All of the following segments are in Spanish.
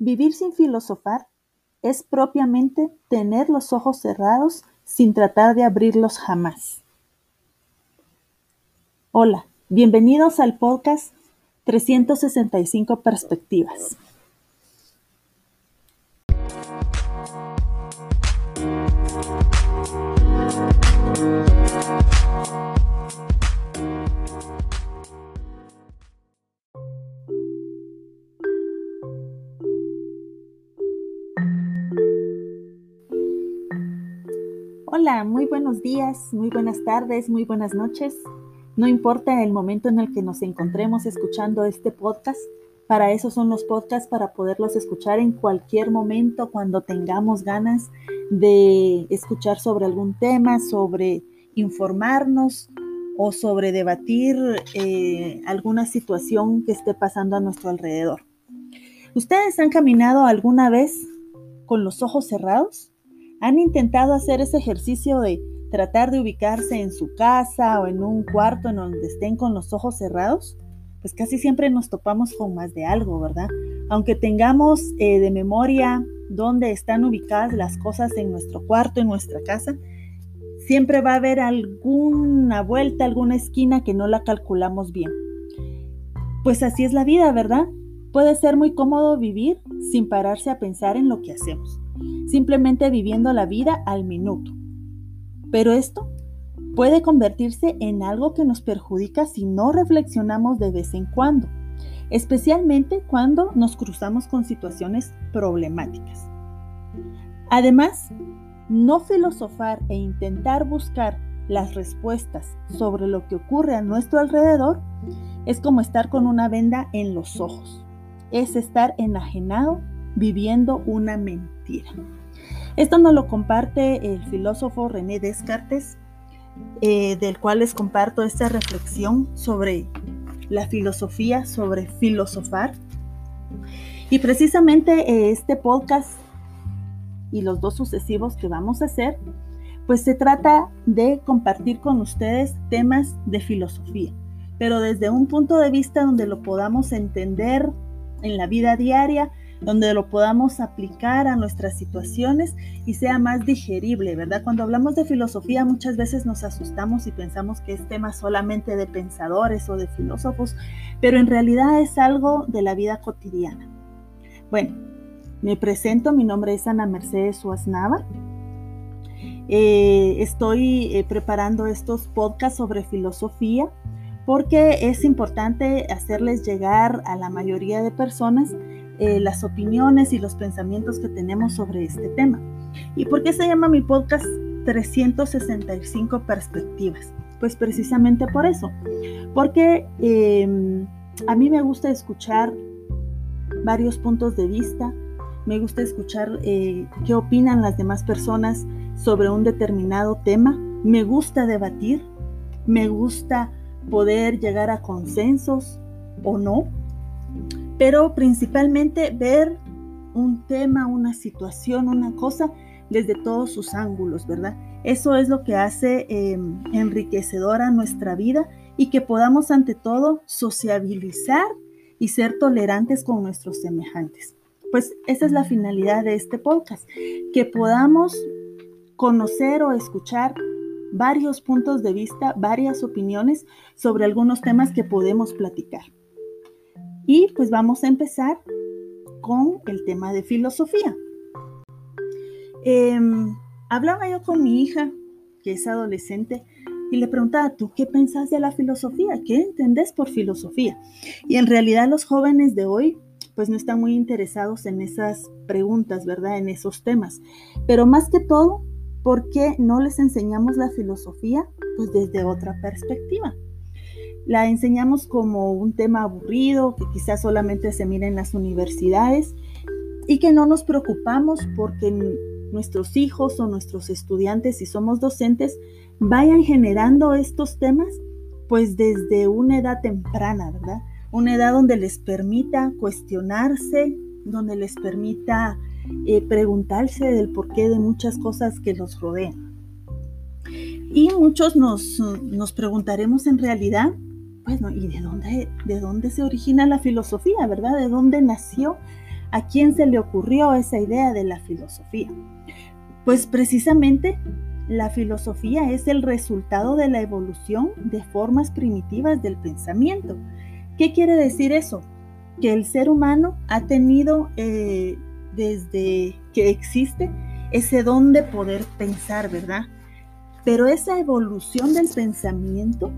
Vivir sin filosofar es propiamente tener los ojos cerrados sin tratar de abrirlos jamás. Hola, bienvenidos al podcast 365 Perspectivas. Muy buenos días, muy buenas tardes, muy buenas noches. No importa el momento en el que nos encontremos escuchando este podcast, para eso son los podcasts, para poderlos escuchar en cualquier momento cuando tengamos ganas de escuchar sobre algún tema, sobre informarnos o sobre debatir eh, alguna situación que esté pasando a nuestro alrededor. ¿Ustedes han caminado alguna vez con los ojos cerrados? ¿Han intentado hacer ese ejercicio de tratar de ubicarse en su casa o en un cuarto en donde estén con los ojos cerrados? Pues casi siempre nos topamos con más de algo, ¿verdad? Aunque tengamos eh, de memoria dónde están ubicadas las cosas en nuestro cuarto, en nuestra casa, siempre va a haber alguna vuelta, alguna esquina que no la calculamos bien. Pues así es la vida, ¿verdad? Puede ser muy cómodo vivir sin pararse a pensar en lo que hacemos simplemente viviendo la vida al minuto. Pero esto puede convertirse en algo que nos perjudica si no reflexionamos de vez en cuando, especialmente cuando nos cruzamos con situaciones problemáticas. Además, no filosofar e intentar buscar las respuestas sobre lo que ocurre a nuestro alrededor es como estar con una venda en los ojos. Es estar enajenado viviendo una mentira. Esto nos lo comparte el filósofo René Descartes, eh, del cual les comparto esta reflexión sobre la filosofía, sobre filosofar. Y precisamente eh, este podcast y los dos sucesivos que vamos a hacer, pues se trata de compartir con ustedes temas de filosofía, pero desde un punto de vista donde lo podamos entender en la vida diaria, donde lo podamos aplicar a nuestras situaciones y sea más digerible, ¿verdad? Cuando hablamos de filosofía muchas veces nos asustamos y pensamos que es tema solamente de pensadores o de filósofos, pero en realidad es algo de la vida cotidiana. Bueno, me presento, mi nombre es Ana Mercedes Suaznava. Eh, estoy eh, preparando estos podcasts sobre filosofía porque es importante hacerles llegar a la mayoría de personas eh, las opiniones y los pensamientos que tenemos sobre este tema. ¿Y por qué se llama mi podcast 365 perspectivas? Pues precisamente por eso, porque em, a mí me gusta escuchar varios puntos de vista, me gusta escuchar eh, qué opinan las demás personas sobre un determinado tema, me gusta debatir, me gusta poder llegar a consensos o no, pero principalmente ver un tema, una situación, una cosa desde todos sus ángulos, ¿verdad? Eso es lo que hace em, enriquecedora nuestra vida y que podamos ante todo sociabilizar y ser tolerantes con nuestros semejantes. Pues esa es la finalidad de este podcast, que podamos conocer o escuchar varios puntos de vista, varias opiniones sobre algunos temas que podemos platicar. Y pues vamos a empezar con el tema de filosofía. Em, hablaba yo con mi hija, que es adolescente, y le preguntaba, ¿tú qué pensás de la filosofía? ¿Qué entendés por filosofía? Y en realidad los jóvenes de hoy pues no están muy interesados en esas preguntas, ¿verdad? En esos temas. Pero más que todo, ¿por qué no les enseñamos la filosofía? Pues desde otra perspectiva la enseñamos como un tema aburrido, que quizás solamente se mira en las universidades y que no nos preocupamos porque nuestros hijos o nuestros estudiantes, si somos docentes, vayan generando estos temas pues desde una edad temprana, ¿verdad? Una edad donde les permita cuestionarse, donde les permita eh, preguntarse del porqué de muchas cosas que los rodean. Y muchos nos, nos preguntaremos en realidad, bueno, ¿y de dónde, de dónde se origina la filosofía, verdad? ¿De dónde nació ¿A quién se le ocurrió esa idea de la filosofía? Pues precisamente la filosofía es el resultado de la evolución de formas primitivas del pensamiento. ¿Qué quiere decir eso? Que el ser humano ha tenido eh, desde que existe ese don de poder pensar, ¿verdad? Pero esa evolución del pensamiento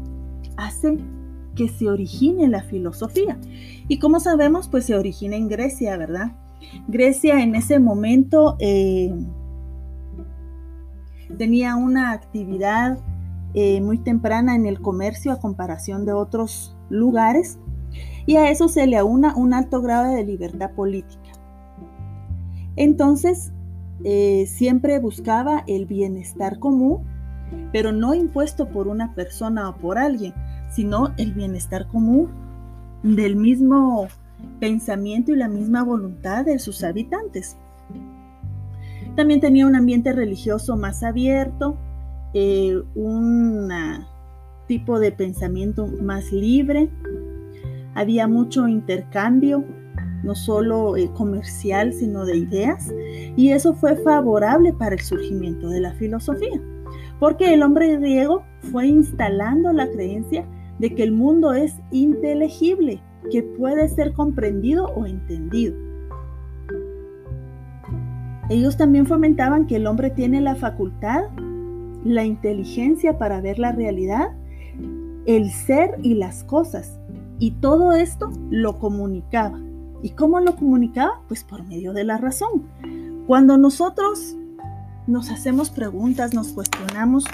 hace que se origine la filosofía. Y como sabemos, pues se origina en Grecia, ¿verdad? Grecia en ese momento eh, tenía una actividad eh, muy temprana en el comercio a comparación de otros lugares y a eso se le aúna un alto grado de libertad política. Entonces, eh, siempre buscaba el bienestar común, pero no impuesto por una persona o por alguien, sino el bienestar común del mismo pensamiento y la misma voluntad de sus habitantes. También tenía un ambiente religioso más abierto, eh, un tipo de pensamiento más libre, había mucho intercambio no solo eh, comercial, sino de ideas, y eso fue favorable para el surgimiento de la filosofía, porque el hombre griego fue instalando la creencia de que el mundo es inteligible, que puede ser comprendido o entendido. Ellos también fomentaban que el hombre tiene la facultad, la inteligencia para ver la realidad, el ser y las cosas, y todo esto lo comunicaba. ¿Y cómo lo comunicaba? Pues por medio de la razón. Cuando nosotros nos hacemos preguntas, nos cuestionamos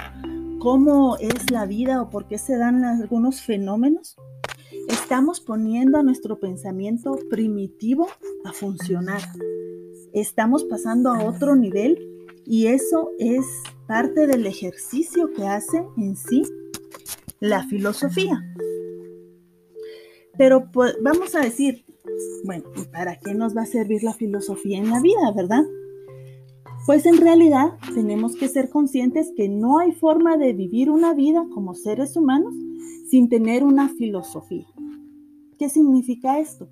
cómo es la vida o por qué se dan algunos fenómenos, estamos poniendo a nuestro pensamiento primitivo a funcionar. Estamos pasando a otro nivel y eso es parte del ejercicio que hace en sí la filosofía. Pero pues, vamos a decir, bueno, ¿y para qué nos va a servir la filosofía en la vida, verdad? Pues en realidad tenemos que ser conscientes que no hay forma de vivir una vida como seres humanos sin tener una filosofía. ¿Qué significa esto?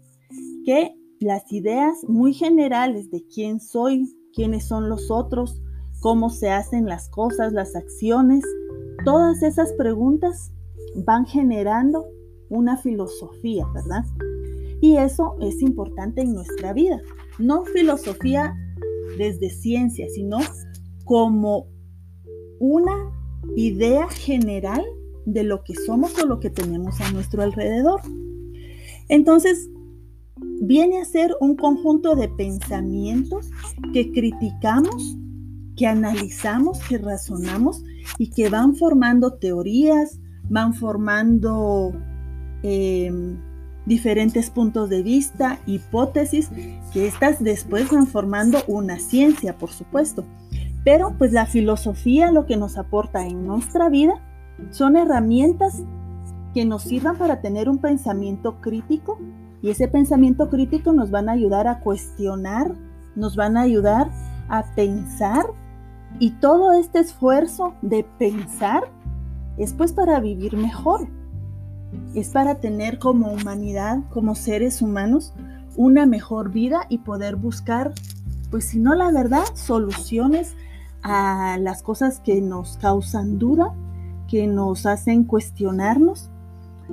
Que las ideas muy generales de quién soy, quiénes son los otros, cómo se hacen las cosas, las acciones, todas esas preguntas van generando una filosofía, ¿verdad? Y eso es importante en nuestra vida. No filosofía desde ciencia, sino como una idea general de lo que somos o lo que tenemos a nuestro alrededor. Entonces, viene a ser un conjunto de pensamientos que criticamos, que analizamos, que razonamos y que van formando teorías, van formando em, diferentes puntos de vista, hipótesis, que estas después van formando una ciencia, por supuesto. Pero pues la filosofía lo que nos aporta en nuestra vida son herramientas que nos sirvan para tener un pensamiento crítico y ese pensamiento crítico nos van a ayudar a cuestionar, nos van a ayudar a pensar y todo este esfuerzo de pensar es pues para vivir mejor, es para tener como humanidad, como seres humanos, una mejor vida y poder buscar, pues si no la verdad, soluciones a las cosas que nos causan duda, que nos hacen cuestionarnos.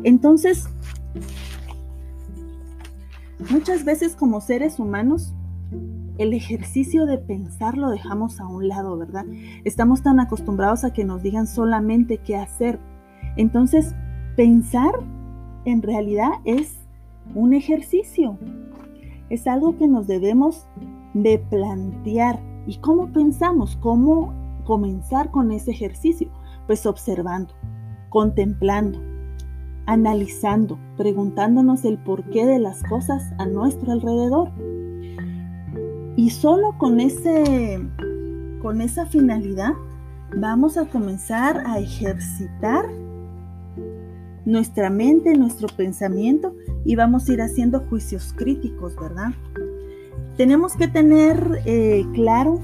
Entonces, muchas veces como seres humanos, el ejercicio de pensar lo dejamos a un lado, ¿verdad? Estamos tan acostumbrados a que nos digan solamente qué hacer. Entonces, Pensar en realidad es un ejercicio. Es algo que nos debemos de plantear. ¿Y cómo pensamos? ¿Cómo comenzar con ese ejercicio? Pues observando, contemplando, analizando, preguntándonos el porqué de las cosas a nuestro alrededor. Y solo con ese con esa finalidad vamos a comenzar a ejercitar nuestra mente, nuestro pensamiento y vamos a ir haciendo juicios críticos, ¿verdad? Tenemos que tener eh, claro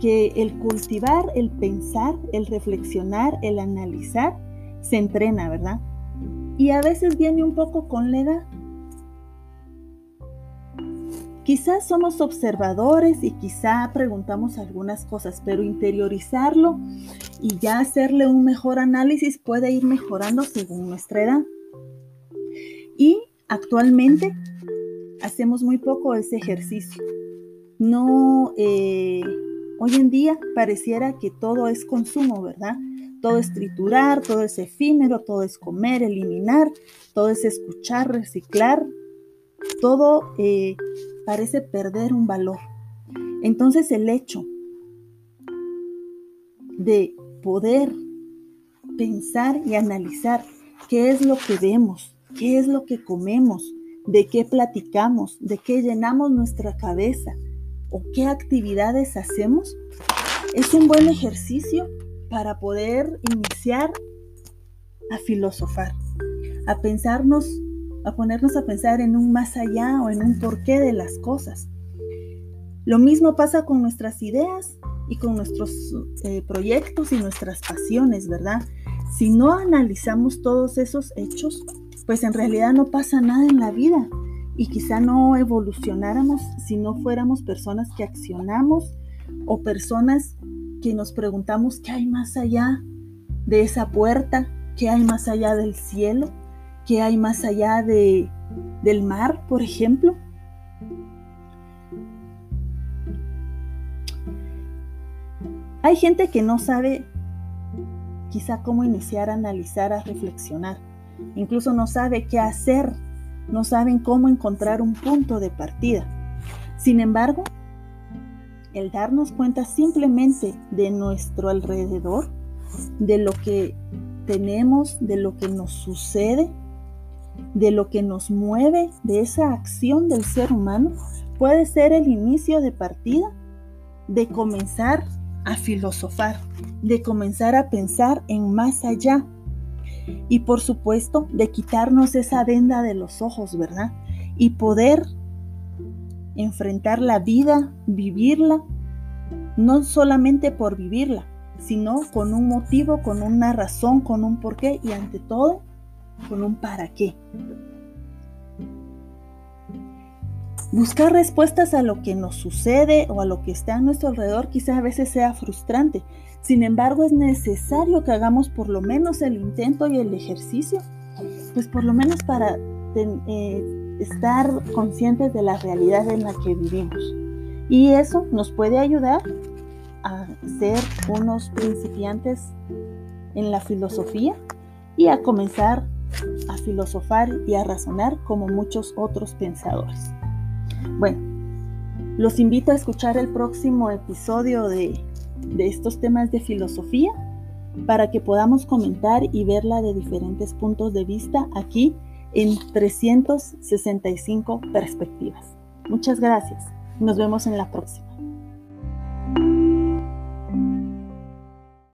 que el cultivar, el pensar, el reflexionar, el analizar, se entrena, ¿verdad? Y a veces viene un poco con la edad. Quizás somos observadores y quizá preguntamos algunas cosas, pero interiorizarlo y ya hacerle un mejor análisis puede ir mejorando según nuestra edad. Y actualmente hacemos muy poco ese ejercicio. No, eh, hoy en día pareciera que todo es consumo, ¿verdad? Todo es triturar, todo es efímero, todo es comer, eliminar, todo es escuchar, reciclar, todo eh, parece perder un valor. Entonces el hecho de poder pensar y analizar qué es lo que vemos, qué es lo que comemos, de qué platicamos, de qué llenamos nuestra cabeza o qué actividades hacemos, es un buen ejercicio para poder iniciar a filosofar, a pensarnos, a ponernos a pensar en un más allá o en un porqué de las cosas. Lo mismo pasa con nuestras ideas y con nuestros eh, proyectos y nuestras pasiones, ¿verdad? Si no analizamos todos esos hechos, pues en realidad no pasa nada en la vida y quizá no evolucionáramos si no fuéramos personas que accionamos o personas que nos preguntamos qué hay más allá de esa puerta, qué hay más allá del cielo, qué hay más allá de, del mar, por ejemplo. Hay gente que no sabe quizá cómo iniciar a analizar, a reflexionar. Incluso no sabe qué hacer, no saben cómo encontrar un punto de partida. Sin embargo, el darnos cuenta simplemente de nuestro alrededor, de lo que tenemos, de lo que nos sucede, de lo que nos mueve, de esa acción del ser humano, puede ser el inicio de partida de comenzar a filosofar, de comenzar a pensar en más allá. Y por supuesto, de quitarnos esa venda de los ojos, ¿verdad? Y poder enfrentar la vida, vivirla, no solamente por vivirla, sino con un motivo, con una razón, con un porqué y ante todo, con un para qué. Buscar respuestas a lo que nos sucede o a lo que está a nuestro alrededor quizás a veces sea frustrante. Sin embargo, es necesario que hagamos por lo menos el intento y el ejercicio, pues por lo menos para eh, estar conscientes de la realidad en la que vivimos. Y eso nos puede ayudar a ser unos principiantes en la filosofía y a comenzar a filosofar y a razonar como muchos otros pensadores. Bueno, los invito a escuchar el próximo episodio de, de estos temas de filosofía para que podamos comentar y verla de diferentes puntos de vista aquí en 365 perspectivas. Muchas gracias. Nos vemos en la próxima.